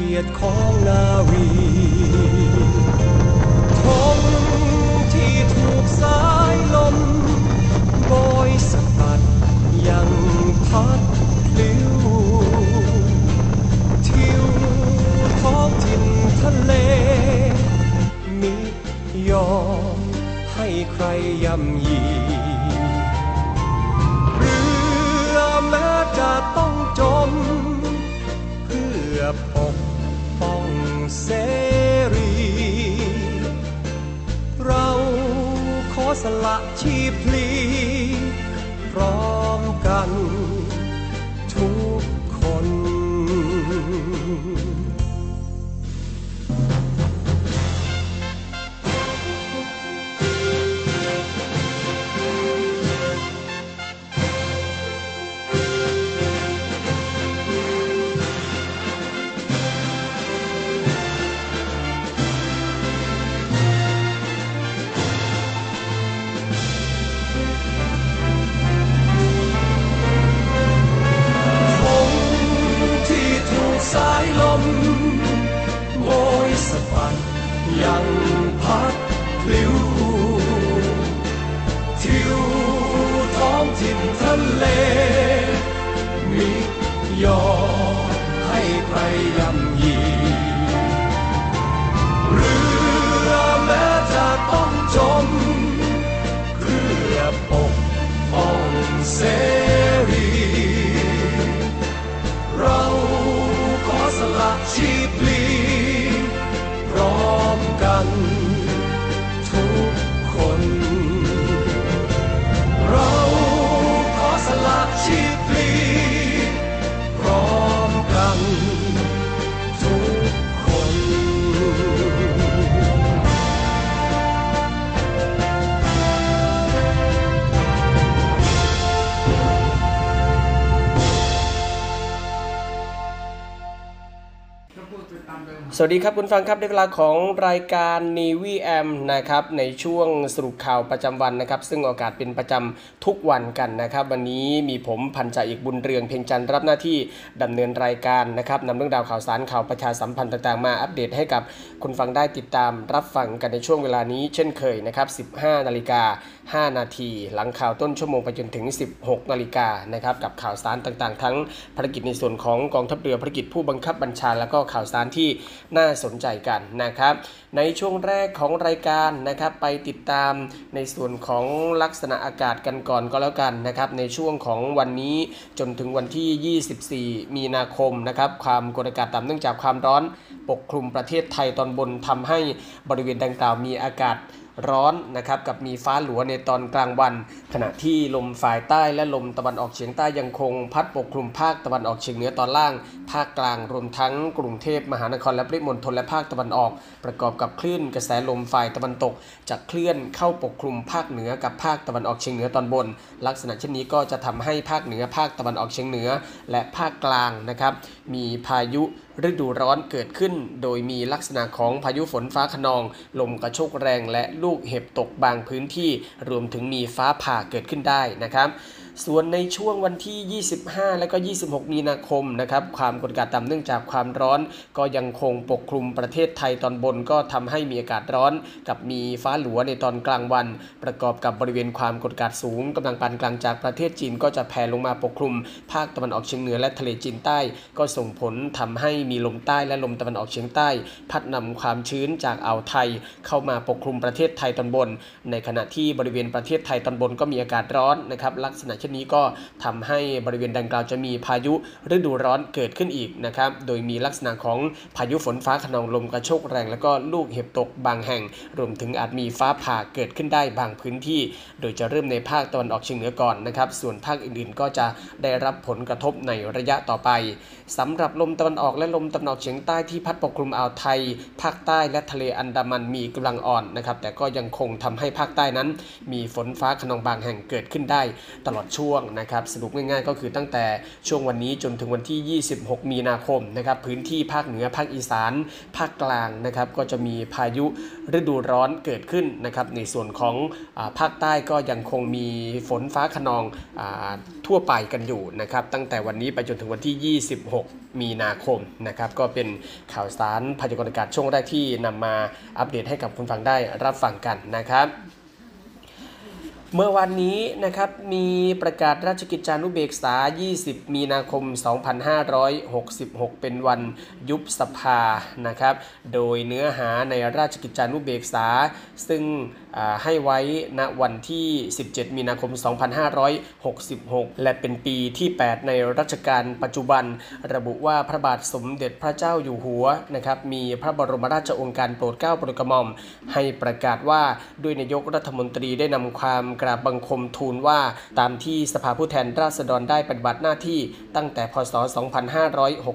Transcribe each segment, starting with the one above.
เกียรติของนาวีธงที่ถูกสายลมโบยสะบัดยังพัดพลิ้วทิวท้องถิ่นทะเล มิยอมให้ใครย่ำยี สละชีพพลีพร้อมกัน อ สวัสดีครับคุณฟังครับในเวลาของรายการ n ีวีแอมนะครับในช่วงสรุปข่าวประจำวันนะครับ ซึ่งโอกาสเป็นประจำทุกวันกันนะครับ วันนี้มีผมพันจ่าเอกบุญเรืองเพียงจันทร์รับหน้าที่ดำเนินรายการนะครับนำเรื่องราวข่าวสารข่าวประชาสัมพันธ์ต่างๆมาอัปเดตให้กับคุณฟังได้ติดตามรับฟังกันในช่วงเวลานี้เช่นเคยนะครับ 15 นาฬิกา 5 นาที หลังข่าวต้นชั่วโมงไปจนถึง 16 นาฬิกานะครับกับข่าวสารต่างๆ ทั้งภารกิจในส่วนของกองทัพเรือภารกิจผู้บังคับบัญชา แล้วก็ข่าวสารที่น่าสนใจกันนะครับ ในช่วงแรกของรายการนะครับไปติดตามในส่วนของลักษณะอากาศกันก่อนก็แล้วกันนะครับในช่วงของวันนี้จนถึงวันที่ 24 มีนาคมนะครับความกดอากาศต่ำเนื่องจากความร้อนปกคลุมประเทศไทยตอนบนทำให้บริเวณดังกล่าวมีอากาศ ร้อนนะครับกับมีฟ้าหลัวในตอนกลางวัน ขณะที่ลมฝ่ายใต้และลมตะวันออกเฉียงใต้ยังคงพัดปกคลุมภาคตะวันออกเฉียงเหนือตอนล่าง ภาคกลางรวมทั้งกรุงเทพมหานครและปริมณฑลและภาคตะวันออก ประกอบกับคลื่นกระแสลมฝ่ายตะวันตกจะเคลื่อนเข้าปกคลุมภาคเหนือกับภาคตะวันออกเฉียงเหนือตอนบน ลักษณะเช่นนี้ก็จะทำให้ภาคเหนือภาคตะวันออกเฉียงเหนือ และภาคกลางนะครับมีพายุ ฤดูร้อนเกิดขึ้น โดยมีลักษณะของพายุฝนฟ้าขนอง ลมกระโชกแรงและลูกเห็บตกบางพื้นที่ รวมถึงมีฟ้าผ่าเกิดขึ้นได้นะครับ ส่วนในช่วงวันที่ 25 และก็ 26 มีนาคมนะครับความกดอากาศต่ำเนื่องจากความร้อน ก็ยังคงปกคลุมประเทศไทยตอนบนก็ทำให้มีอากาศร้อน กับมีฟ้าหลัวในตอนกลางวัน ประกอบกับบริเวณความกดอากาศสูงกำลังปานกลางจากประเทศจีนก็จะแผ่ลงมาปกคลุม ภาคตะวันออกเฉียงเหนือและทะเลจีนใต้ ก็ส่งผลทำให้มีลมใต้และลมตะวันออกเฉียงใต้ พัดนำความชื้นจากอ่าวไทย เข้ามาปกคลุมประเทศไทยตอนบน ในขณะที่บริเวณประเทศไทยตอนบนก็มีอากาศร้อนนะครับลักษณะเช่นนี้ก็ทำให้บริเวณดังกล่าวจะมีพายุฤดูร้อนเกิดขึ้นอีกนะครับ โดยมีลักษณะของพายุฝนฟ้าขนองลมกระโชกแรง แล้วก็ลูกเห็บตกบางแห่ง รวมถึงอาจมีฟ้าผ่าเกิดขึ้นได้บางพื้นที่ โดยจะเริ่มในภาคตะวันออกเฉียงเหนือก่อนนะครับ ส่วนภาคอื่นๆ ก็จะได้รับผลกระทบในระยะต่อไปสำหรับลมตะวันออกและลมตะวันออกเฉียงใต้ที่พัดปกคลุมอ่าวไทย ภาคใต้และทะเลอันดามันมีกำลังอ่อนนะครับ แต่ก็ยังคงทำให้ภาคใต้นั้น มีฝนฟ้าขนองบางแห่งเกิดขึ้นได้ ตลอดช่วงนะครับสรุปง่ายๆ ก็คือตั้งแต่ช่วงวันนี้จนถึงวันที่ 26 มีนาคมนะครับพื้นที่ภาคเหนือภาคอีสาน ภาคกลางนะครับก็จะมีพายุฤดูร้อนเกิดขึ้นนะครับในส่วนของอภาคใต้ก็ยังคงมีฝนฟ้าขนองอทั่วไปกันอยู่นะครับตั้งแต่วันนี้ไปจนถึงวันที่ 26 มีนาคมนะครับก็เป็นข่าวสารพยากรณ์อากาศช่วงแรกที่นำมาอัปเดตให้กับคุณฟังได้รับฟังกันนะครับ เมื่อวันนี้นะครับมีประกาศราชกิจจานุเบกษา 20 มีนาคม 2566 เป็นวันยุบสภานะครับ โดยเนื้อหาในราชกิจจานุเบกษา ซึ่งให้ไว้ณวันที่ 17 มีนาคม 2566 และเป็นปีที่ 8 ในรัชกาลปัจจุบัน ระบุว่าพระบาทสมเด็จพระเจ้าอยู่หัวนะครับมีพระบรมราชโองการโปรดเกล้าโปรดกระหม่อม ให้ประกาศว่าด้วยนายกรัฐมนตรีได้นำความกราบบังคมทูลว่าตามที่สภาผู้แทนราษฎรได้ปฏิบัติหน้าที่ตั้งแต่พศ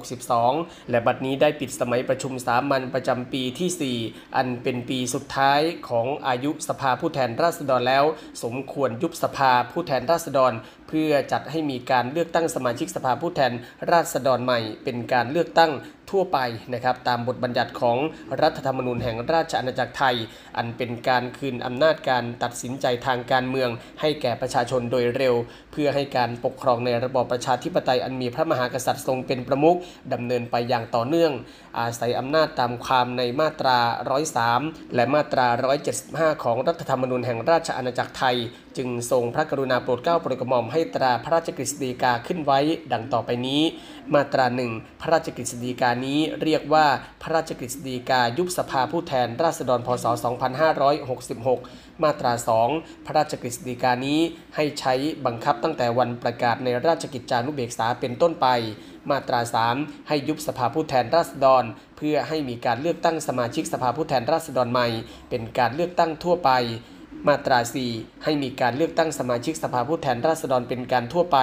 2562 และบัดนี้ได้ปิดสมัยประชุมสามัญประจำปีที่ 4 อันเป็นปีสุดท้ายของอายุสภาผู้แทนราษฎรแล้ว สมควรยุบสภาผู้แทนราษฎร เพื่อจัดให้มีการเลือกตั้งสมาชิกสภาผู้แทนราษฎรใหม่ เป็นการเลือกตั้ง ทั่วไปนะครับตามบทบัญญัติของรัฐธรรมนูญแห่งราชอาณาจักรไทย อันเป็นการคืนอำนาจการตัดสินใจทางการเมือง ให้แก่ประชาชนโดยเร็ว เพื่อให้การปกครองในระบอบประชาธิปไตยอันมีพระมหากษัตริย์ทรงเป็นประมุขดำเนินไปอย่างต่อเนื่อง อาศัยอำนาจตามความในมาตรา 103 และมาตรา 175 ของรัฐธรรมนูญแห่งราชอาณาจักรไทย จึงทรงพระกรุณาโปรดเกล้าโปรดกระหม่อมให้ตราพระราชกฤษฎีกาขึ้นไว้ ดังต่อไปนี้ มาตราหนึ่งพระราชกฤษฎีกานี้เรียกว่าพระราชกฤษฎีกายุบสภาผู้แทนราษฎรพศ 2566 มาตรา 2 พระราชกฤษฎีกานี้ให้ใช้บังคับตั้งแต่วันประกาศในราชกิจจานุเบกษาเป็นต้นไป มาตรา 3 ให้ยุบสภาผู้แทนราษฎร เพื่อให้มีการเลือกตั้งสมาชิกสภาผู้แทนราษฎรใหม่ เป็นการเลือกตั้งทั่วไป มาตรา 4 ให้มีการเลือกตั้งสมาชิกสภาผู้แทนราษฎรเป็นการทั่วไป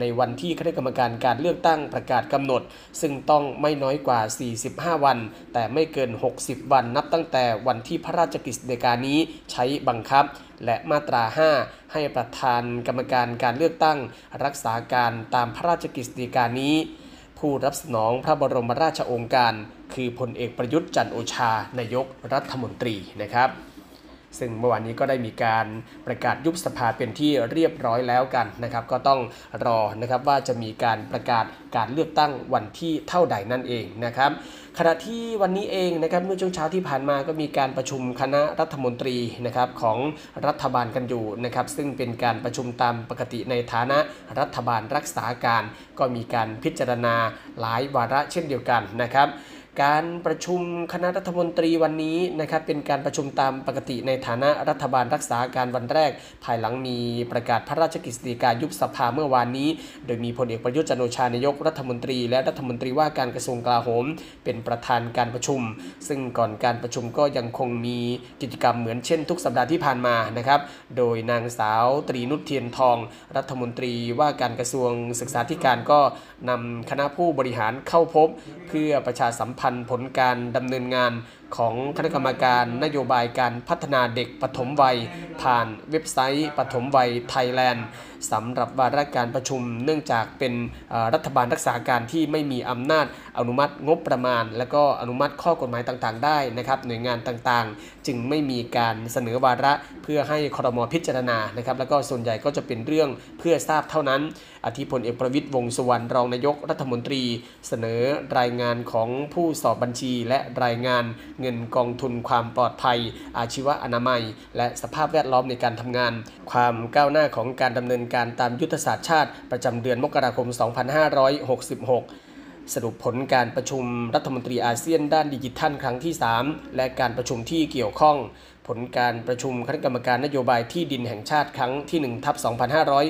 ในวันที่คณะกรรมการการเลือกตั้งประกาศกำหนด ซึ่งต้องไม่น้อยกว่า 45 วัน แต่ไม่เกิน 60 วันนับตั้งแต่วันที่พระราชกฤษฎีกานี้ใช้บังคับ และมาตรา 5 ให้ประธานกรรมการการเลือกตั้ง รักษาการตามพระราชกฤษฎีกานี้ ผู้รับสนองพระบรมราชโองการ คือพลเอกประยุทธ์จันโอชานายกรัฐมนตรีนะครับ ซึ่งเมื่อวานนี้ก็ได้มีการประกาศยุบสภาเป็นที่เรียบร้อยแล้วกันนะครับ ก็ต้องรอนะครับว่าจะมีการประกาศการเลือกตั้งวันที่เท่าใดนั่นเองนะครับขณะที่วันนี้เองนะครับเมื่อช่วงเช้าที่ผ่านมาก็มีการประชุมคณะรัฐมนตรีนะครับของรัฐบาลกันอยู่นะครับ ซึ่งเป็นการประชุมตามปกติในฐานะรัฐบาลรักษาการ ก็มีการพิจารณาหลายวาระเช่นเดียวกันนะครับ การประชุมคณะรัฐมนตรีวันนี้นะครับเป็นการประชุมตามปกติในฐานะรัฐบาลรักษาการวันแรก ภายหลังมีประกาศพระราชกฤษฎีกายุบสภาเมื่อวานนี้ โดยมีพลเอกประยุทธ์จันโอชานายกรัฐมนตรี และรัฐมนตรีว่าการกระทรวงกลาโหม เป็นประธานการประชุม ซึ่งก่อนการประชุมก็ยังคงมีกิจกรรมเหมือนเช่น ทุกสัปดาห์ที่ผ่านมานะครับโดยนางสาวตรีนุชเทียนทอง รัฐมนตรีว่าการกระทรวงศึกษาธิการก็นำคณะผู้บริหารเข้าพบ เพื่อประชาสัมพันธ์ันผลการดำเนินงาน ของคณะกรรมการนโยบายการพัฒนาเด็กปฐมวัย ผ่านเว็บไซต์ปฐมวัยไทยแลนด์สำหรับวาระการประชุม เนื่องจากเป็นรัฐบาลรักษาการที่ไม่มีอำนาจอนุมัติงบประมาณ และก็อนุมัติข้อกฎหมายต่างๆ ได้นะครับหน่วยงานต่างๆ จึงไม่มีการเสนอวาระเพื่อให้ครมพิจารณานะครับแล้วก็ส่วนใหญ่ก็จะเป็นเรื่องเพื่อทราบเท่านั้น อธิพลเอกประวิตยวงสุวรรณรองนายกรัฐมนตรี เสนอรายงานของผู้สอบบัญชีและรายงานเงินกองทุนความปลอดภัย อาชีวะอนามัย และสภาพแวดล้อมในการทำงาน ความก้าวหน้าของการดำเนินการตามยุทธศาสตร์ชาติ ประจำเดือนมกราคม 2566สรุปผลการประชุมรัฐมนตรีอาเซียนด้านดิจิทัลครั้งที่ 3 และการประชุมที่เกี่ยวข้อง ผลการประชุมคณะกรรมการนโยบายที่ดินแห่งชาติครั้งที่1ทับ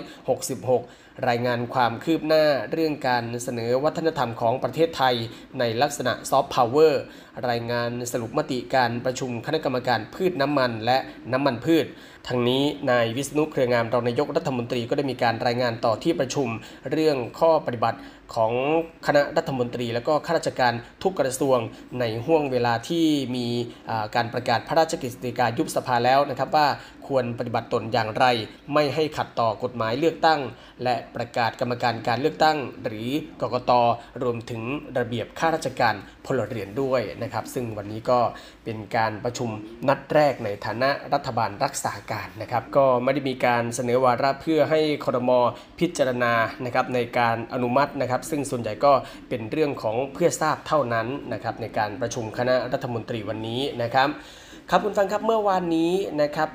2566 รายงานความคืบหน้าเรื่องการเสนอวัฒนธรรมของประเทศไทย ในลักษณะซอฟต์พาวเวอร์ รายงานสรุปมติการประชุมคณะกรรมการพืชน้ำมันและน้ำมันพืช ทั้งนี้นายวิษณุเครืองามรองนายกรัฐมนตรีก็ได้มีการรายงานต่อที่ประชุม เรื่องข้อปฏิบัติ ของคณะรัฐมนตรี และก็ข้าราชการทุกกระทรวงในห่วงเวลาที่มีการประกาศพระราชกฤษฎีกายุบสภาแล้วนะครับว่าควรปฏิบัติตนอย่างไร ไม่ให้ขัดต่อกฎหมายเลือกตั้ง และประกาศกรรมการการเลือกตั้ง หรือกกตรวมถึงระเบียบข้าราชการพลเรือนด้วยนะครับซึ่งวันนี้ก็เป็นการประชุมนัดแรกในฐานะรัฐบาลรักษาการนะครับก็ไม่ได้มีการเสนอวาระเพื่อให้ครมพิจารณานะครับในการอนุมัตินะครับซึ่งส่วนใหญ่ก็เป็นเรื่องของเพื่อทราบเท่านั้นนะครับในการประชุมคณะรัฐมนตรีวันนี้นะครับ ครับคุณฟังครับเมื่อวานนี้นะครับ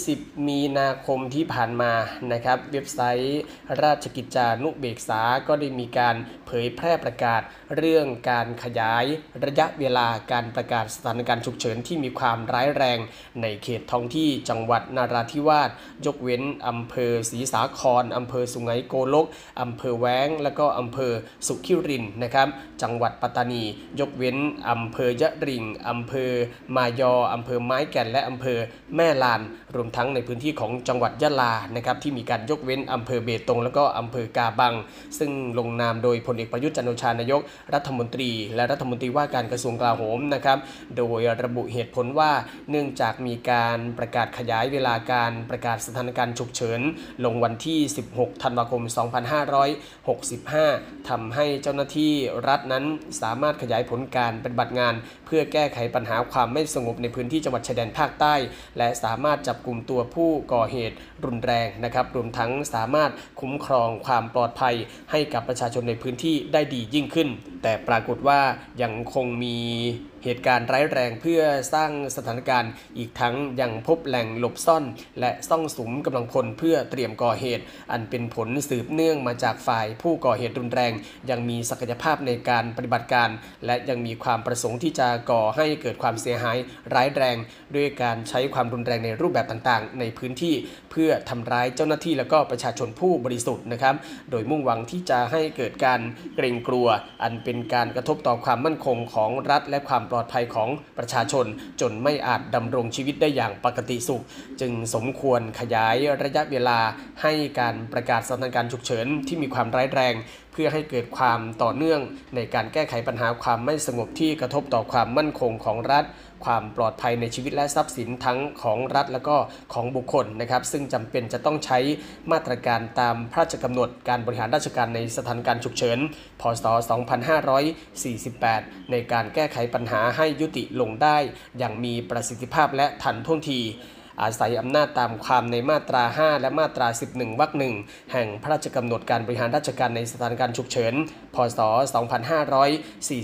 20 มีนาคมที่ผ่านมานะครับ เว็บไซต์ราชกิจจานุเบกษา ก็ได้มีการเผยแพร่ประกาศเรื่องการขยายระยะเวลาการประกาศสถานการณ์ฉุกเฉินที่มีความร้ายแรง ในเขตท้องที่จังหวัดนาราธิวาสยกเว้นอำเภอศรีสาครอำเภอสุไหงโกลกอำเภอแว้ง และก็อำเภอสุขิรินนะครับ จังหวัดปัตตานี ยกเว้นอำเภอยะริงอำเภอมายออำเภอไม้แก่นและอำเภอแม่ลาน รวมทั้งในพื้นที่ของจังหวัดยะลานะครับที่มีการยกเว้นอำเภอเบตง แล้วก็อำเภอกาบัง ซึ่งลงนามโดยพลเอกประยุทธ์จันโอชานายก รัฐมนตรี และรัฐมนตรีว่าการกระทรวงกลาโหมนะครับโดยระบุเหตุผลว่าเนื่องจากมีการประกาศขยายเวลาการประกาศสถานการณ์ฉุกเฉิน ลงวันที่ 16 ธันวาคม 2565ทำให้เจ้าหน้าที่รัฐนั้นสามารถขยายผลการปฏิบัติงาน พื่อแก้ไขปัญหาความไม่สงบในพื้นที่จังหวัดชายแดนภาคใต้ และสามารถจับกลุ่มตัวผู้ก่อเหตุรุนแรงนะครับรวมทั้งสามารถคุ้มครองความปลอดภัย ให้กับประชาชนในพื้นที่ได้ดียิ่งขึ้น แต่ปรากฏว่ายังคงมี เหตุการณ์ร้ายแรงเพื่อสร้างสถานการณ์ อีกทั้งยังพบแหล่งหลบซ่อน และซ่องสุมกำลังพลเพื่อเตรียมก่อเหตุ อันเป็นผลสืบเนื่องมาจากฝ่ายผู้ก่อเหตุรุนแรง ยังมีศักยภาพในการปฏิบัติการ และยังมีความประสงค์ที่จะก่อให้เกิดความเสียหายร้ายแรง ด้วยการใช้ความรุนแรงในรูปแบบต่างๆ ในพื้นที่ เพื่อทำร้ายเจ้าหน้าที่และก็ประชาชนผู้บริสุทธิ์นะครับ โดยมุ่งหวังที่จะให้เกิดการเกรงกลัว อันเป็นการกระทบต่อความมั่นคงของรัฐ และความปลอดภัยของประชาชน จนไม่อาจดำรงชีวิตได้อย่างปกติสุข จึงสมควรขยายระยะเวลาให้การประกาศสถานการณ์ฉุกเฉินที่มีความร้ายแรง เพื่อให้เกิดความต่อเนื่องในการแก้ไขปัญหาความไม่สงบที่กระทบต่อความมั่นคงของรัฐ ความปลอดภัยในชีวิตและทรัพย์สินทั้งของรัฐและก็ของบุคคลนะครับ ซึ่งจำเป็นจะต้องใช้มาตรการตามพระราชกำหนดการบริหารราชการในสถานการณ์ฉุกเฉิน พศ 2548 ในการแก้ไขปัญหาให้ยุติลงได้ อย่างมีประสิทธิภาพและทันท่วงที อาศัยอำนาจตามความในมาตรา 5 และมาตรา 11 วรรคหนึ่งแห่งพระราชกำหนดการบริหารราชการในสถานการณ์ฉุกเฉิน พศ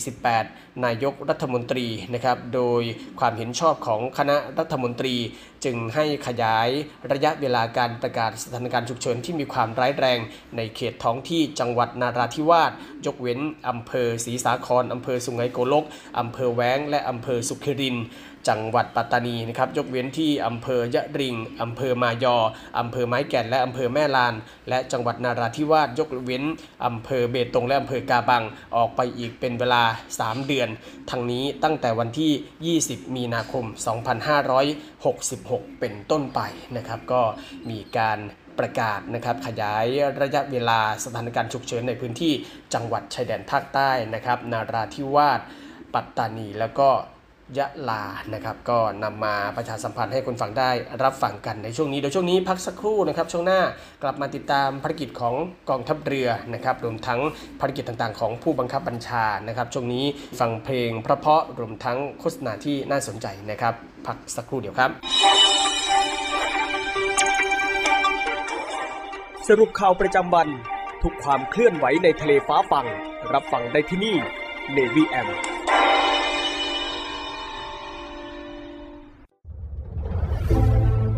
2548 นายกรัฐมนตรีนะครับ โดยความเห็นชอบของคณะรัฐมนตรีจึงให้ขยายระยะเวลาการประกาศสถานการณ์ฉุกเฉินที่มีความร้ายแรง ในเขตท้องที่จังหวัดนาราธิวาสยกเว้นอำเภอศรีสาครอำเภอสุไหงโกลกอำเภอแว้งและอำเภอสุขิรินทร์ จังหวัดปัตตานีนะครับยกเว้นที่อำเภอยะริงอำเภอมายออำเภอไม้แก่นและอำเภอแม่ลาน และจังหวัดนาราธิวาสยกเว้นอำเภอเบตงและอำเภอกาบังออกไปอีกเป็นเวลา 3 เดือน ทั้งนี้ตั้งแต่วันที่ 20 มีนาคม 2566 เป็นต้นไปนะครับก็มีการประกาศนะครับขยายระยะเวลาสถานการณ์ฉุกเฉินในพื้นที่จังหวัดชายแดนภาคใต้นะครับนาราธิวาสปัตตานีแล้วก็ ยะลานะครับ ก็นำมาประชาสัมพันธ์ให้คนฟังได้รับฟังกันในช่วงนี้โดยช่วงนี้พักสักครู่นะครับ ช่วงหน้ากลับมาติดตามภารกิจของกองทัพเรือนะครับ รวมทั้งภารกิจต่างๆ ของผู้บังคับบัญชานะครับ ช่วงนี้ฟังเพลงเพราะๆรวมทั้งโฆษณาที่น่าสนใจนะครับ พักสักครู่เดียวครับสรุปข่าวประจำวัน ทุกความเคลื่อนไหวในทะเลฟ้าฟัง รับฟังได้ที่นี่ Navy M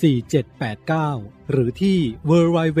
4789 หรือที่ www.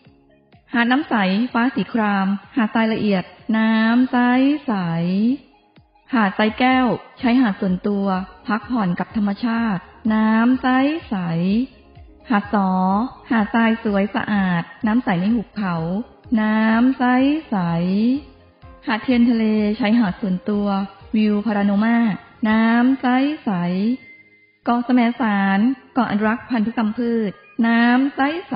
หาดน้ำใส ฟ้าสีคราม หาดทรายละเอียด น้ำใสใส หาดทรายแก้ว ใช้หาดส่วนตัว พักผ่อนกับธรรมชาติ น้ำใสใส หาดสอ หาดทรายสวยสะอาด น้ำใสในหุบเขา น้ำใสใส หาดเทียนทะเล ใช้หาดส่วนตัว วิวพาราโนมา น้ำใสใส เกาะแสมสาร เกาะอนุรักษ์พันธุกรรมพืช น้ำใสใส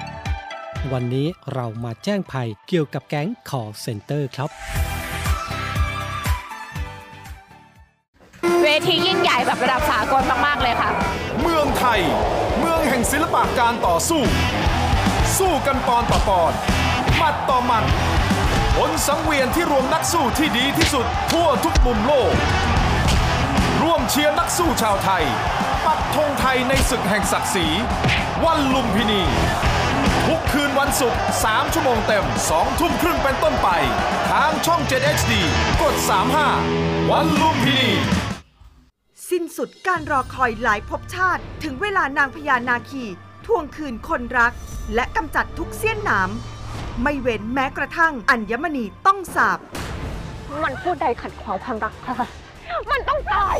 วันนี้เรามาแจ้งภัยเกี่ยวกับแก๊ง call center ครับ เวทียิ่งใหญ่แบบระดับสากลมาก ๆ เลยค่ะ เมืองไทย เมืองแห่งศิลปะการต่อสู้ สู้กันปอนต่อปอนหมัดต่อหมัดบนสังเวียนที่รวมนักสู้ที่ดีที่สุด ทั่วทุกมุมโลก ร่วมเชียร์นักสู้ชาวไทย ปักธงไทยในศึกแห่งศักดิ์ศรีวันลุมพินี ทุกคืนวันศุกร์ 3 ชั่วโมงเต็ม 2 ทุ่มครึ่งเป็นต้นไป ทางช่อง 7 HD กด 35 วันลุมพินีสิ้นสุดการรอคอยหลายภพชาติ ถึงเวลานางพญานาคีทวงคืนคนรัก และกำจัดทุกเสี้ยนหนามไม่เว้นแม้กระทั่งอัญมณีต้องสาบ มันพูดใดขัดขวางความรักค่ะมันต้องตาย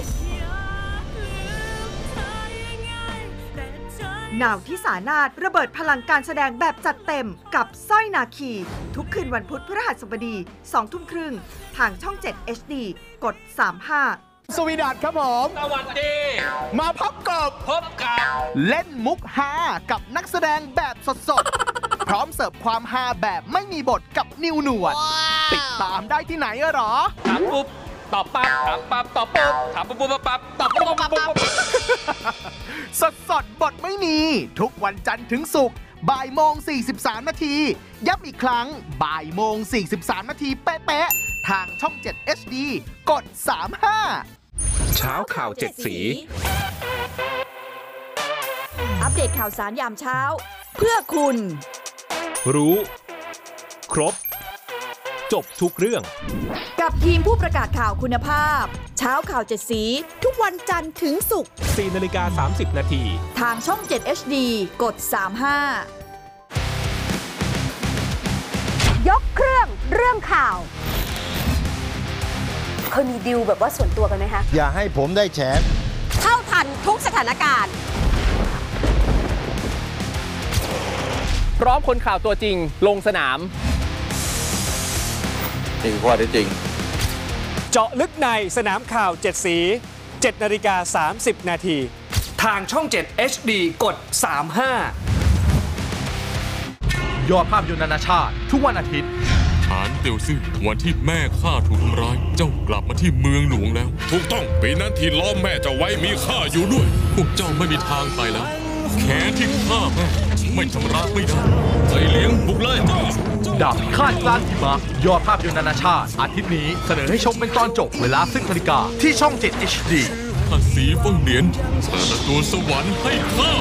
นาวที่สานาถระเบิดพลังการแสดงแบบจัดเต็มกับสร้อยนาคี ทุกคืนวันพุธพฤหัสบดี2ทุ่มครึ่ง ทางช่อง 7 HD กด 35 สวีดัตครับผม สวัสดี มาพบกับพบกับ เล่นมุกฮากับนักแสดงแบบสดๆ พร้อมเสิร์ฟความฮาแบบไม่มีบทกับนิวหนวด ติดตามได้ที่ไหนอะหรอถามปุ๊บ ตอบปั๊บถามปั๊บตอบปุ๊บถามปุ๊บปุ๊บปั๊บตอบปุ๊บปุ๊บปุ๊บปุ๊บสดสดบทไม่มี ทุกวันจันทร์ถึงศุกร์บ่ายโมง 43 นาที ย้ำอีกครั้งบ่ายโมง 43 นาทีเป๊ะๆทางช่อง 7 HD กด 35 เช้าข่าวเจ็ดสี อัปเดตข่าวสารยามเช้า เพื่อคุณ รู้ ครบ จบทุกเรื่อง กับทีมผู้ประกาศข่าวคุณภาพ เช้าข่าวเจ็ดสี ทุกวันจันทร์ถึงศุกร์4นาฬิกา30 นาที ทางช่อง 7 HD กด 35 ยกเครื่องเรื่องข่าวเคยมีดิวแบบว่าส่วนตัวกันไหมคะ อย่าให้ผมได้แฉเท่าทันทุกสถานการณ์ พร้อมคนข่าวตัวจริงลงสนาม นี่คือข้อเท็จจริง เจาะลึกในสนามข่าว 7 สี 7นาฬิกา30 นาที ทางช่อง 7 HD กด 35 ยอดภาพยนตร์นานาชาติ ทุกวันอาทิตย์ฐานเตียวซื่อวันที่แม่ข้าถูกทำร้าย เจ้ากลับมาที่เมืองหลวงแล้ว ถูกต้องปีนั้นที่ล้อมแม่เจ้าไว้มีข้าอยู่ด้วย พวกเจ้าไม่มีทางไปแล้วแค้นที่ฆ่าแม่ไม่ชำระไม่ได้ใจเลี้ยงบุกเลย ดาบพิฆาตกลางหิมะยอดภาพยนตร์นานาชาติ อาทิตย์นี้เสนอให้ชมเป็นตอนจบเวลาซึ่งนาฬิกาที่ช่อง 7 HD ภาสีฟังเหรียญเปิดประตูสวรรค์ให้ข้า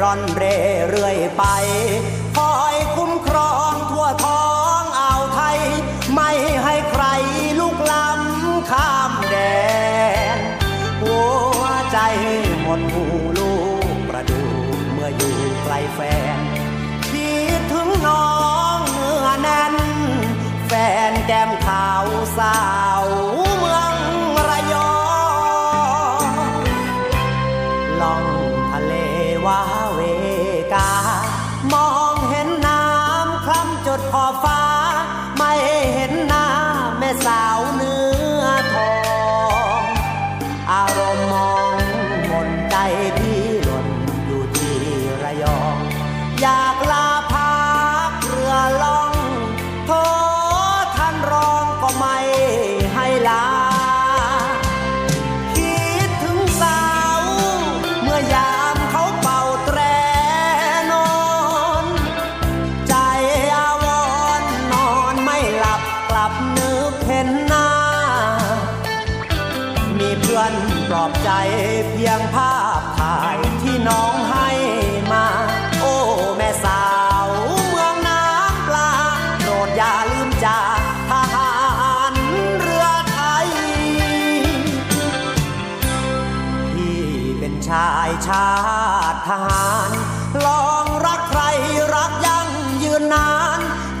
ร่อนเร่เรื่อยไป คอยคุ้มครองทั่วท้องอ่าวไทย ไม่ให้ใครลุกล้ำข้ามแดน หัวใจหมดหูลูกประดูเมื่ออยู่ไกลแฟนคิดถึงน้องเนื้อแน่น แฟนแก้มขาวสา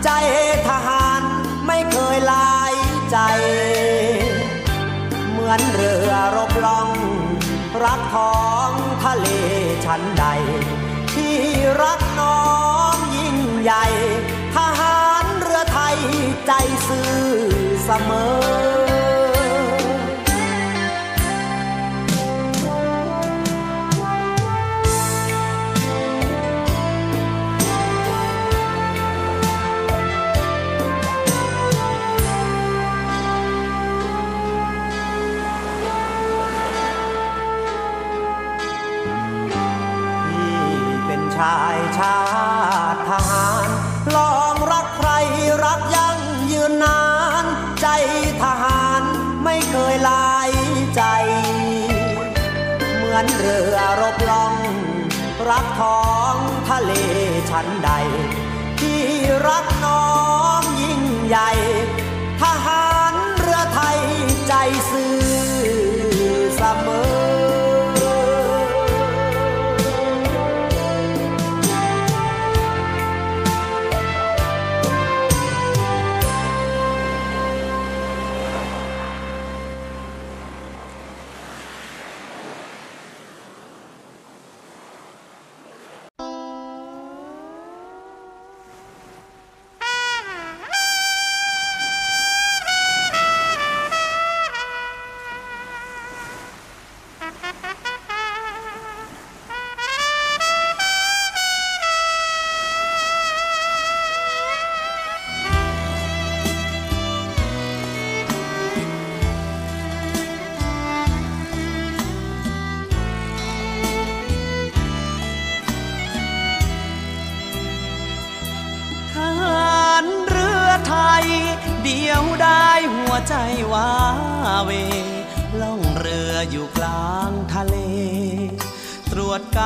ใจทหารไม่เคยลายใจ เหมือนเรือรบล่อง รักท้องทะเลชั้นใด ที่รักน้องยิ่งใหญ่ ทหารเรือไทยใจซื่อเสมอ ชาติทหาร ลองรักใครรักยั่งยืนนาน ใจทหารไม่เคยลายใจ เหมือนเรือรบล่อง รักท้องทะเลชั้นใด ที่รักน้องยิ่งใหญ่ ทหารเรือไทยใจซื่อเสมอ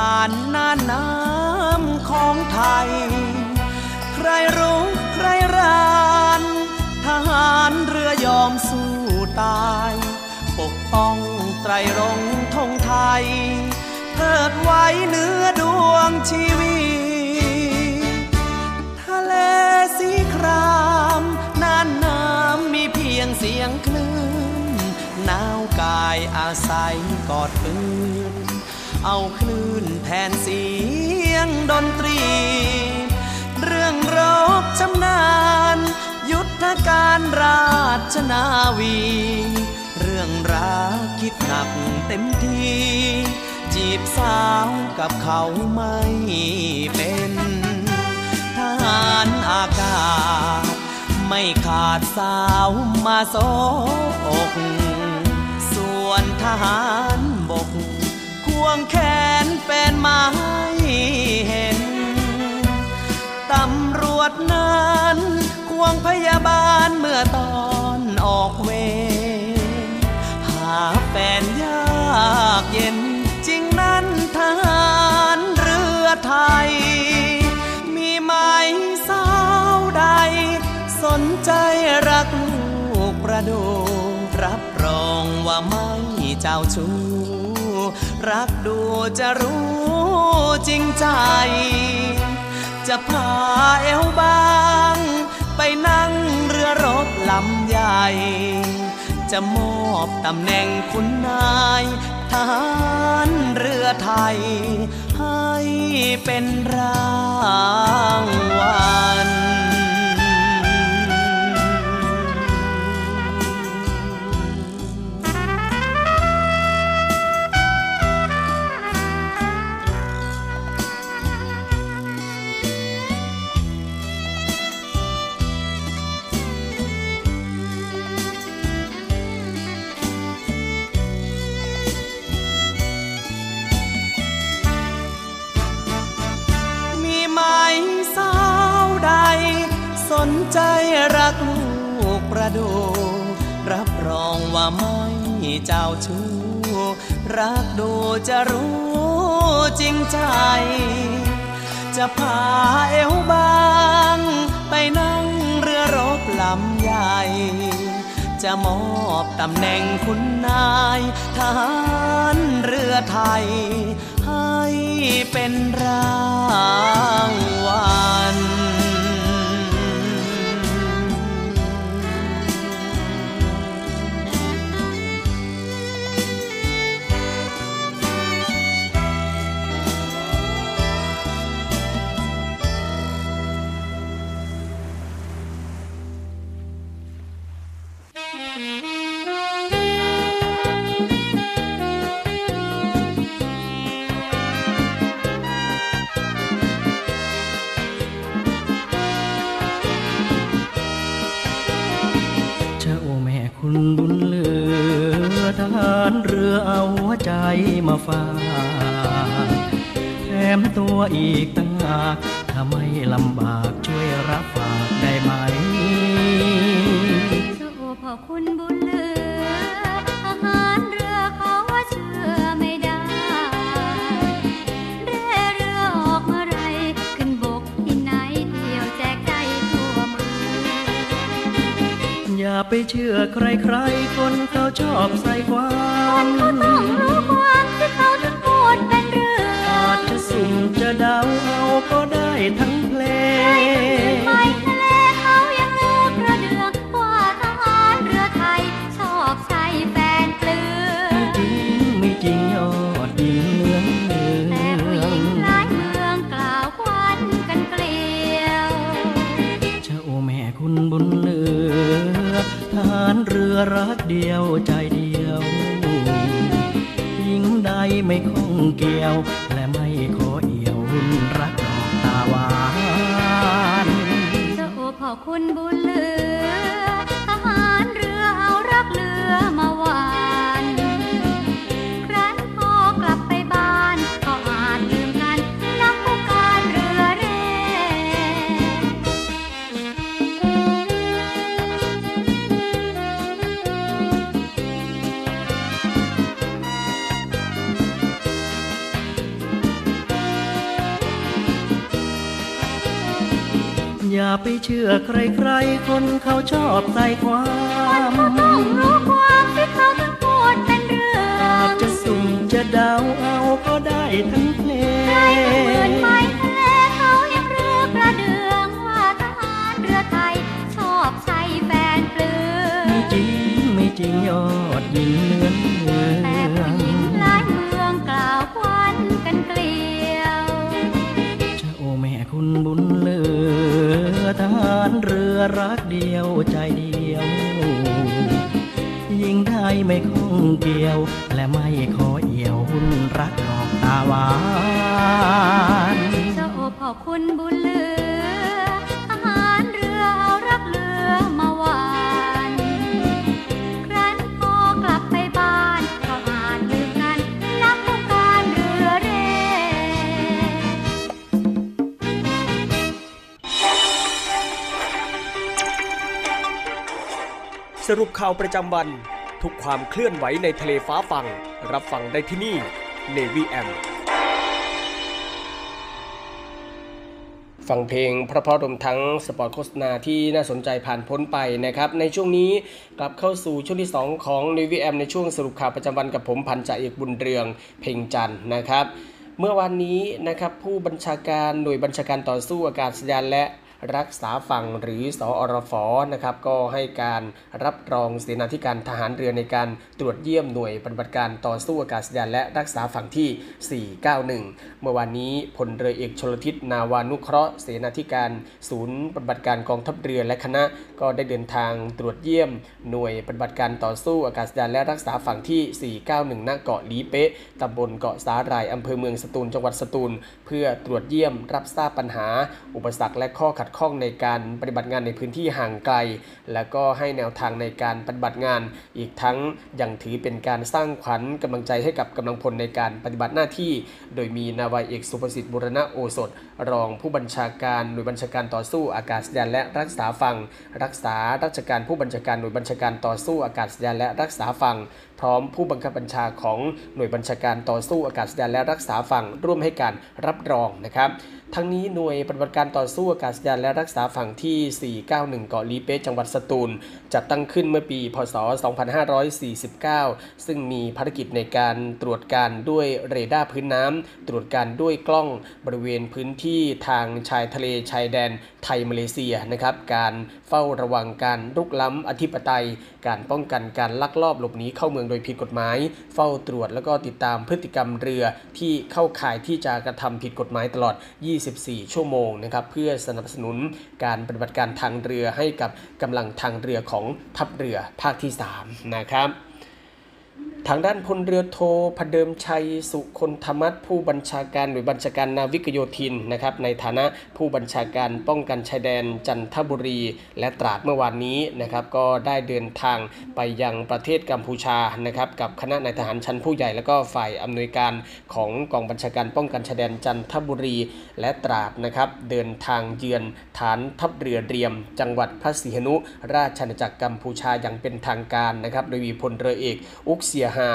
รวจการน่านน้ำของไทย ใครรู้ใครรานทหารเรือยอมสู้ตาย ปกป้องไตรรงค์ธงไทยเทิดไว้เนื้อดวงชีวิต ทะเลสีครามน่านน้ำมีเพียงเสียงคลื่นหนาวกายอาศัยกอดปืน เอาคลื่นแทนเสียงดนตรี เรื่องรบชำนาญ ยุทธการราชนาวี เรื่องรักคิดหนักเต็มทีจีบสาวกับเขาไม่เป็นทหารอากาศ ไม่ขาดสาวมาโซอก ส่วนทหารบก วงแขนแฟนมาให้เห็น ตำรวจนั้นควงพยาบาลเมื่อตอนออกเวรหาแฟนยากเย็น จริงนั้นทหารเรือไทย มีไหมสาวใด สนใจรักลูกประดูรับรองว่าไม่เจ้าชู้ รักดูจะรู้จริงใจ จะพาเอวบาง ไปนั่งเรือรบลำใหญ่ จะมอบตำแหน่งคุณนายทหารเรือไทย ให้เป็นรางวัล ใจรักลูกประดูรับรองว่าไม่เจ้าชู้รักดูจะรู้จริงใจ จะพาเอวบางไปนั่งเรือรบลำใหญ่ จะมอบตำแหน่งคุณนายทหารเรือไทย ให้เป็นรางวัล ฝากแถมตัวอีกตั้งหากถ้าไม่ลำบากช่วยรับฝากได้ไหมเจ้าพ่อคุณบุญเหลือทหารเรือเขาว่าเชื่อไม่ได้เร่เรือออกเมื่อไรขึ้นบกที่ไหนเที่ยวแจกใจทั่วเมืองอย่าไปเชื่อใครๆคนเขาชอบใส่ความเขาต้องรู้ความ ที่เขาทั้งพูดเป็นเรื่องอาจจะสุ่มจะเดาเอาก็ได้ทั้งเพลงไปทะเลเขายังลือกระเดืองว่าทหารเรือไทย ชอบใส่แฟนเปลือจริงไม่จริงยอดยิงเมืองเหนืแต่ผู้หญิงหลายเมืองกล่าวควันกันเกลียวเจ้าแม่คุณบุญเลือทหารเรือรักเดียว ไม่ข้องเกี่ยวและไม่ขอเอี่ยวรุ่นรักดอกตาหวานเจ้าพ่อคุณบุญเหลือ ไปเชื่อใครๆ คนเขาชอบใส่ความต้องรู้ความที่เขาทั้งพูดเป็นเรื่องจะสุ่มจะเดาเอาก็ได้ทั้งเพลใครก็เหมือนไม้ทะเลเขายังเรือกระเดืองว่าทหารเรือไทย ชอบใช้แฟนเปลือไม่จริงไม่จริงยอดยิงานเรือรักเดียวใจเดียว ยิ่งได้ไม่ข้องเกี่ยว และไม่ขอเอี่ยวหุ่นรักดอกตาหวาน สรุปข่าวประจำวัน ทุกความเคลื่อนไหวในทะเลฟ้าฟัง รับฟังได้ที่นี่ Navy M ฟังเพลงเพราะๆรวมทั้งสปอร์ตโฆษณาที่น่าสนใจผ่านพ้นไปนะครับ ในช่วงนี้กลับเข้าสู่ช่วงที่ 2 ของ Navy M ในช่วงสรุปข่าวประจำวันกับผมพันจ่าเอกบุญเรืองเพ่งจันนะครับเมื่อวันนี้นะครับผู้บัญชาการหน่วยบัญชาการต่อสู้อากาศยานและ รักษาฝั่งหรือสอรฟนะครับก็ให้การรับรองเสนาธิการทหารเรือในการตรวจเยี่ยมหน่วยปฏิบัติการต่อสู้อากาศยานและรักษาฝั่งที่ 491 เมื่อวานนี้พลเรือเอกชลทิศนาวานุเคราะห์เสนาธิการ ศูนย์ปฏิบัติการกองทัพเรือและคณะก็ได้เดินทางตรวจเยี่ยม หน่วยปฏิบัติการต่อสู้อากาศยานและรักษาฝั่งที่ 491ณเกาะลีเป๊ะตำบลเกาะสาหร่ายอำเภอเมืองสตูลจังหวัดสตูล เพื่อตรวจเยี่ยมรับทราบปัญหา อุปสรรคและข้อขัดข้องในการปฏิบัติงานในพื้นที่ห่างไกล และก็ให้แนวทางในการปฏิบัติงาน อีกทั้งยังถือเป็นการสร้างขวัญกำลังใจให้กับกำลังพลในการปฏิบัติหน้าที่ โดยมีนาวาเอกสุภสิทธิ์บุรณะโอสถ รองผู้บัญชาการหน่วยบัญชาการต่อสู้อากาศยานและรักษาฝั่งรักษาราชการผู้บัญชาการหน่วยบัญชาการต่อสู้อากาศยานและรักษาฝั่ง พร้อมผู้บังคับบัญชาของหน่วยบัญชาการต่อสู้อากาศยานและรักษาฝั่งร่วมให้การรับรองนะครับทั้งนี้หน่วยปฏิบัติการต่อสู้อากาศยานและรักษาฝั่งที่ 491 เกาะลีเป๊ะจังหวัดสตูล จัดตั้งขึ้นเมื่อปี พศ 2549 ซึ่งมีภารกิจในการตรวจการด้วยเรดาร์พื้นน้ำ ตรวจการด้วยกล้องบริเวณพื้นที่ทางชายทะเลชายแดนไทยมาเลเซียนะครับ การเฝ้าระวังการรุกล้ำอธิปไตย การป้องกันการลักลอบหลบหนีเข้าเมืองโดยผิดกฎหมาย เฝ้าตรวจแล้วก็ติดตามพฤติกรรมเรือที่เข้าข่ายที่จะกระทำผิดกฎหมายตลอด 24 ชั่วโมงนะครับเพื่อสนับสนุนการปฏิบัติการทางเรือให้กับกำลังทางเรือของทัพเรือภาคที่ 3 นะครับ ทางด้านพลเรือโทพเดิมชัยสุคนธรรมัตผู้บัญชาการหน่วยบัญชาการนาวิกโยธินนะครับในฐานะผู้บัญชาการป้องกันชายแดนจันทบุรี และตราดเมื่อวานนี้นะครับก็ได้เดินทางไปยังประเทศกัมพูชานะครับกับคณะนายทหารชั้นผู้ใหญ่ และก็ฝ่ายอำนวยการของกองบัญชาการป้องกันชายแดนจันทบุรี และตราดนะครับเดินทางเยือนฐานทัพเรือเรียม จังหวัดพระศรีหนุ ราชอาณาจักรกัมพูชาอย่างเป็นทางการนะครับโดยมีพลเรือเอกอุกเซียฮา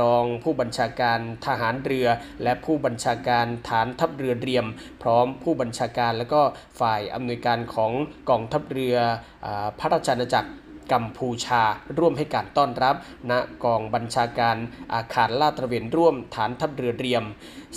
รองผู้บัญชาการทหารเรือ และผู้บัญชาการฐานทัพเรือเรียม พร้อมผู้บัญชาการและก็ฝ่ายอำนวยการของกองทัพเรืออพระราชอาณาจักรกัมพูชาร่วมให้การต้อนรับณกองบัญชาการอาคารลาดตระเวนร่วมฐานทัพเรือเรียม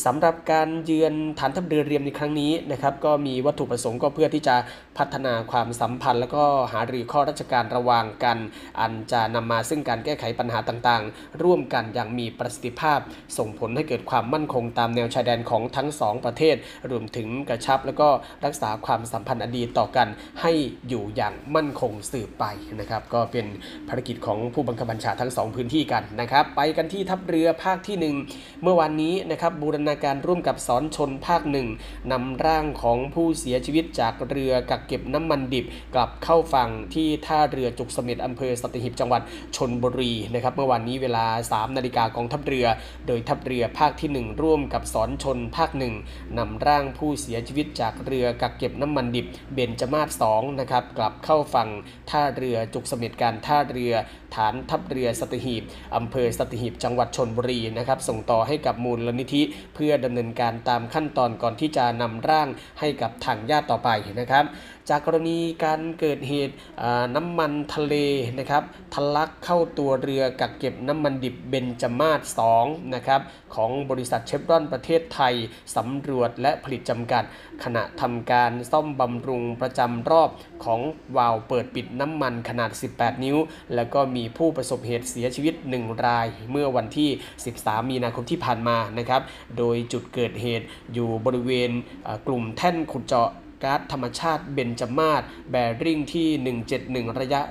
สำหรับการเยือนฐานทัพเรือเรียมในครั้งนี้นะครับก็มีวัตถุประสงค์ก็เพื่อที่จะพัฒนาความสัมพันธ์ แล้วก็หารือข้อราชการระหว่างกัน อันจะนำมาซึ่งการแก้ไขปัญหาต่างๆ ร่วมกันอย่างมีประสิทธิภาพ ส่งผลให้เกิดความมั่นคงตามแนวชายแดนของทั้งสองประเทศ รวมถึงกระชับ แล้วก็รักษาความสัมพันธ์อดีตต่อกัน ให้อยู่อย่างมั่นคงสืบไปนะครับ ก็เป็นภารกิจของผู้บังคับบัญชาทั้งสองพื้นที่กันนะครับ ไปกันที่ทัพเรือภาคที่ 1 เมื่อวานนี้นะครับบูรณาการร่วมกับสอนชนภาคหนึ่งนำร่างของผู้เสียชีวิตจากเรือกักเก็บน้ำมันดิบ กลับเข้าฝั่งที่ท่าเรือจุกเสม็ดอำเภอสัตหีบจังหวัดชนบุรีนะครับเมื่อวานนี้เวลา 3 นาฬิกากองทัพเรือ โดยทัพเรือภาคที่ 1 ร่วมกับสอนชนภาคหนึ่งนำร่างผู้เสียชีวิตจากเรือกักเก็บน้ำมันดิบ เบญจมาศ2นะครับกลับเข้าฝั่งท่าเรือจุกเสม็ดการท่าเรือ ฐานทัพเรือสัตหีบอำเภอสัตหีบจังหวัดชนบุรีนะครับส่งต่อให้กับมูลนิธิเพื่อดำเนินการตามขั้นตอนก่อนที่จะนำร่างให้กับทางญาติต่อไปนะครับจากกรณีการเกิดเหตุน้ำมันทะเลนะครับทะลักเข้าตัวเรือกักเก็บน้ำมันดิบเบนจมาศ2นะครับของบริษัทเชฟรอนประเทศไทยสำรวจและผลิตจำกัด ขณะทำการซ่อมบำรุงประจำรอบของวาล์วเปิดปิดน้ำมันขนาด 18 นิ้ว แล้วก็มีผู้ประสบเหตุเสียชีวิต 1 ราย เมื่อวันที่ 13 มีนาคมที่ผ่านมานะครับ โดยจุดเกิดเหตุอยู่บริเวณกลุ่มแท่นขุดเจาะ ก๊าซธรรมชาติเบนจมาศแบริ่งที่ 171 ระยะ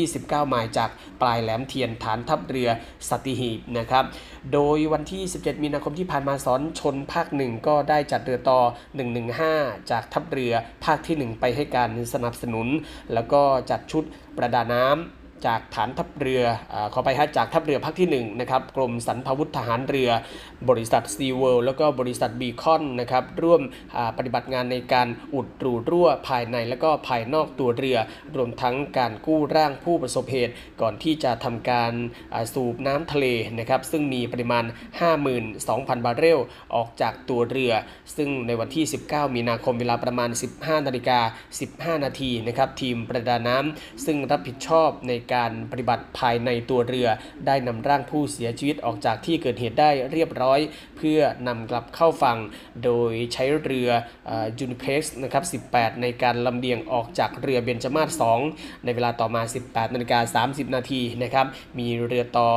129 ไมล์จากปลายแหลมเทียนฐานทัพเรือสัตหีบนะครับโดยวันที่ 17 มีนาคมที่ผ่านมาสอนชนภาคหนึ่งก็ได้จัดเรือต่อ 115 จากทัพเรือภาคที่ 1 ไปให้การสนับสนุน แล้วก็จัดชุดประดาน้ำ จากฐานทัพเรืออขอไปฮะจากทัพเรือภาคที่1นะครับกรมสรรพาวุธทหารเรือ บริษัทซีเวิลด์แล้วก็บริษัทบีคอนนะครับร่วมปฏิบัติงานในการอุดรูรั่วภายในและก็ภายนอกตัวเรือ รวมทั้งการกู้ร่างผู้ประสบเหตุ ก่อนที่จะทำการสูบน้ำทะเลนะครับซึ่งมีปริมาณ 52,000 บาร์เรลออกจากตัวเรือ ซึ่งในวันที่ 19 มีนาคมเวลาประมาณ 15นาฬิกา15 นาทีนะครับทีมประดาน้ำซึ่งรับผิดชอบในการปฏิบัติภายในตัวเรือ ได้นำร่างผู้เสียชีวิตออกจากที่เกิดเหตุได้เรียบร้อย เพื่อนำกลับเข้าฝั่งโดยใช้เรือยูนิเพ็กซ์นะครับ 18 ในการลำเลียงออกจากเรือเบญจมาศ2ในเวลาต่อมา 18นาฬิกา30 นาทีนะครับ มีเรือต่อ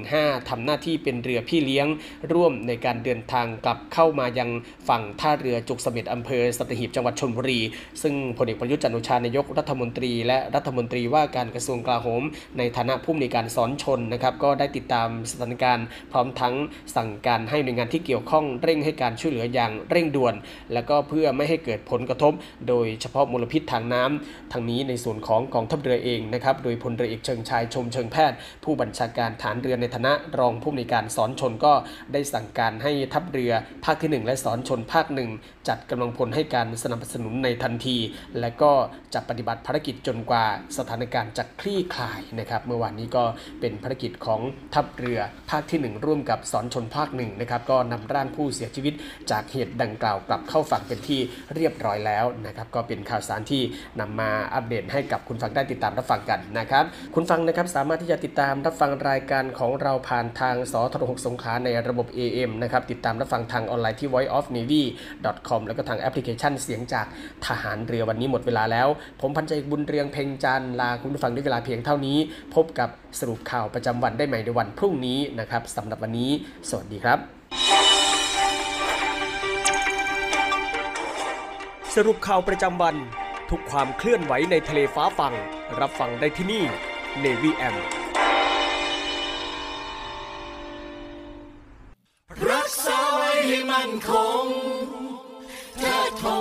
115 ทำหน้าที่เป็นเรือพี่เลี้ยงร่วมในการเดินทางกลับเข้ามายังฝั่งท่าเรือจุกเสม็ดอำเภอสัตหีบจังหวัดชลบุรี ซึ่งพลเอกประยุทธ์จันทร์โอชานายกรัฐมนตรี และรัฐมนตรีว่าการกระทรวงกลาโหมในฐานะผู้มีการสอนชนนะครับก็ได้ติดตามสถานการณ์พร้อมทั้งสั่งการให้หน่วยงานที่เกี่ยวข้องเร่งให้การช่วยเหลืออย่างเร่งด่วน และก็เพื่อไม่ให้เกิดผลกระทบ โดยเฉพาะมลพิษทางน้ำทางนี้ในส่วนของกองทัพเรือเองนะครับโดยพลเรือเอกเชิงชายชมเชิงแพทย์ ผู้บัญชาการฐานเรือในฐานะรองผู้มีการสอนชนก็ได้สั่งการให้ทัพเรือภาคที่ 1 และสอนชนภาคหนึ่ง จัดกำลังพลให้การสนับสนุนในทันที และก็จะปฏิบัติภารกิจจนกว่าสถานการณ์จะคลี่คลายนะครับ เมื่อวานนี้ก็เป็นภารกิจของทัพเรือภาคที่ 1 ร่วมกับสอนชนภาคหนึ่งนะครับก็นำร่างผู้เสียชีวิตจากเหตุดังกล่าวกลับเข้าฝั่งเป็นที่เรียบร้อยแล้วนะครับก็เป็นข่าวสารที่นำมาอัปเดตให้กับคุณฟังได้ติดตามรับฟังกันนะครับคุณฟังนะครับสามารถที่จะติดตามรับฟังรายการของเราผ่านทางสทร6สงขาในระบบ AM นะครับติดตามรับฟังทางออนไลน์ที่ voiceofnavy.com แล้วก็ทางแอปพลิเคชันเสียงจากทหารเรือวันนี้หมดเวลาแล้ว ผมพันใจบุญเรืองเพ่งจันลาคุณผู้ฟังด้วยเวลาเพียงเท่านี้ พบกับสรุปข่าวประจำวันได้ใหม่ในวันพรุ่งนี้นะครับสำหรับวันนี้ สวัสดีครับ สรุปข่าวประจำวัน ทุกความเคลื่อนไหวในทะเลฟ้าฟัง รับฟังได้ที่นี่ Navy M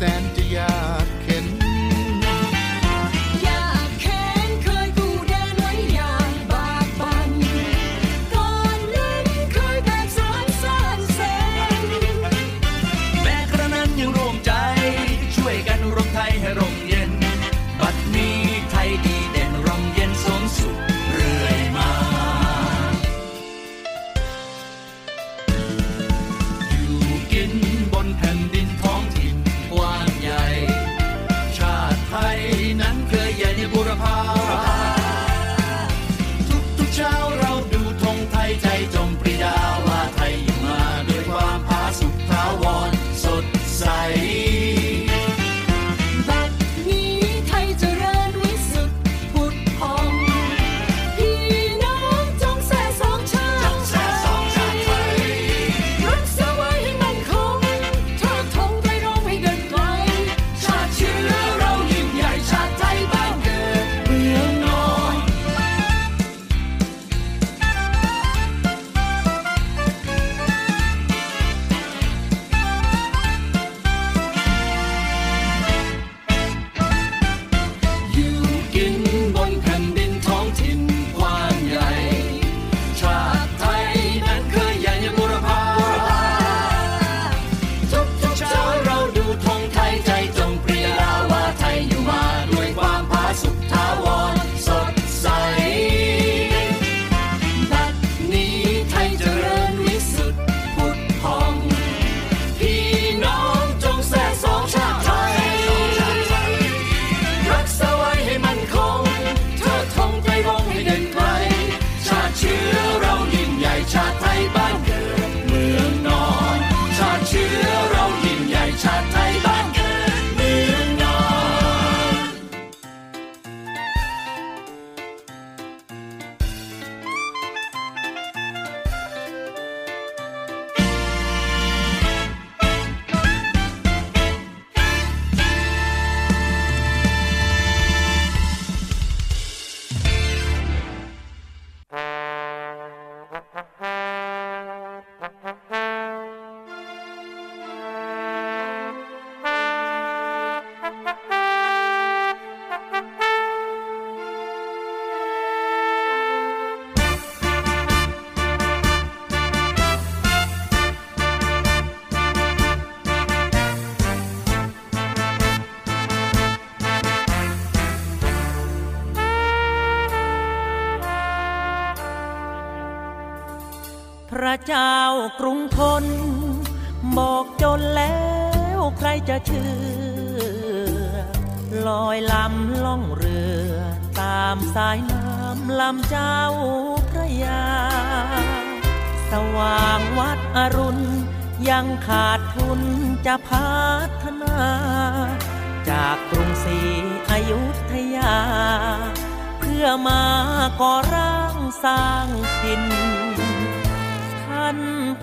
แ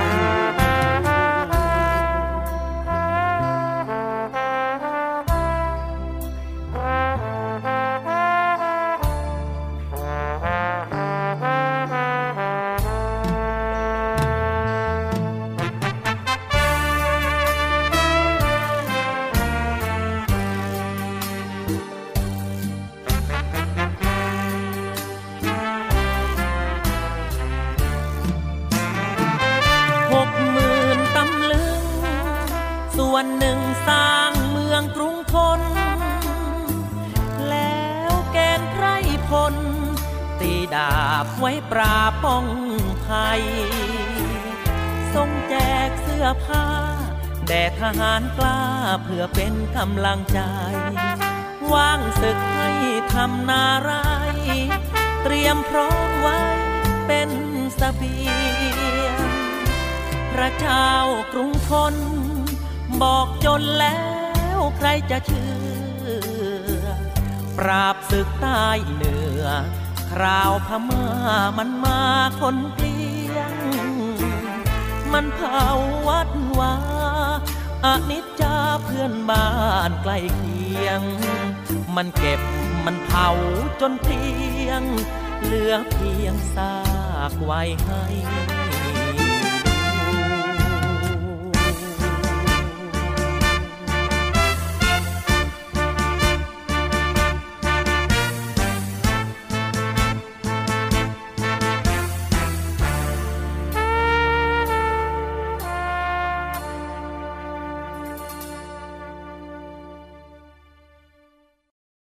ห หารกล้าเพื่อเป็นกำลังใจ ว่างศึกให้ทำนาไร เตรียมพร้อมไว้เป็นสเบียง พระเจ้ากรุงทน บอกจนแล้วใครจะเชื่อ ปราบศึกใต้เหนือ คราวพม่ามันมาคนเกลียง มันเผาวัดวา อนิจจาเพื่อนบ้านใกล้เคียง มันเก็บมันเผาจนเกลียง เหลือเพียงซากไว้ให้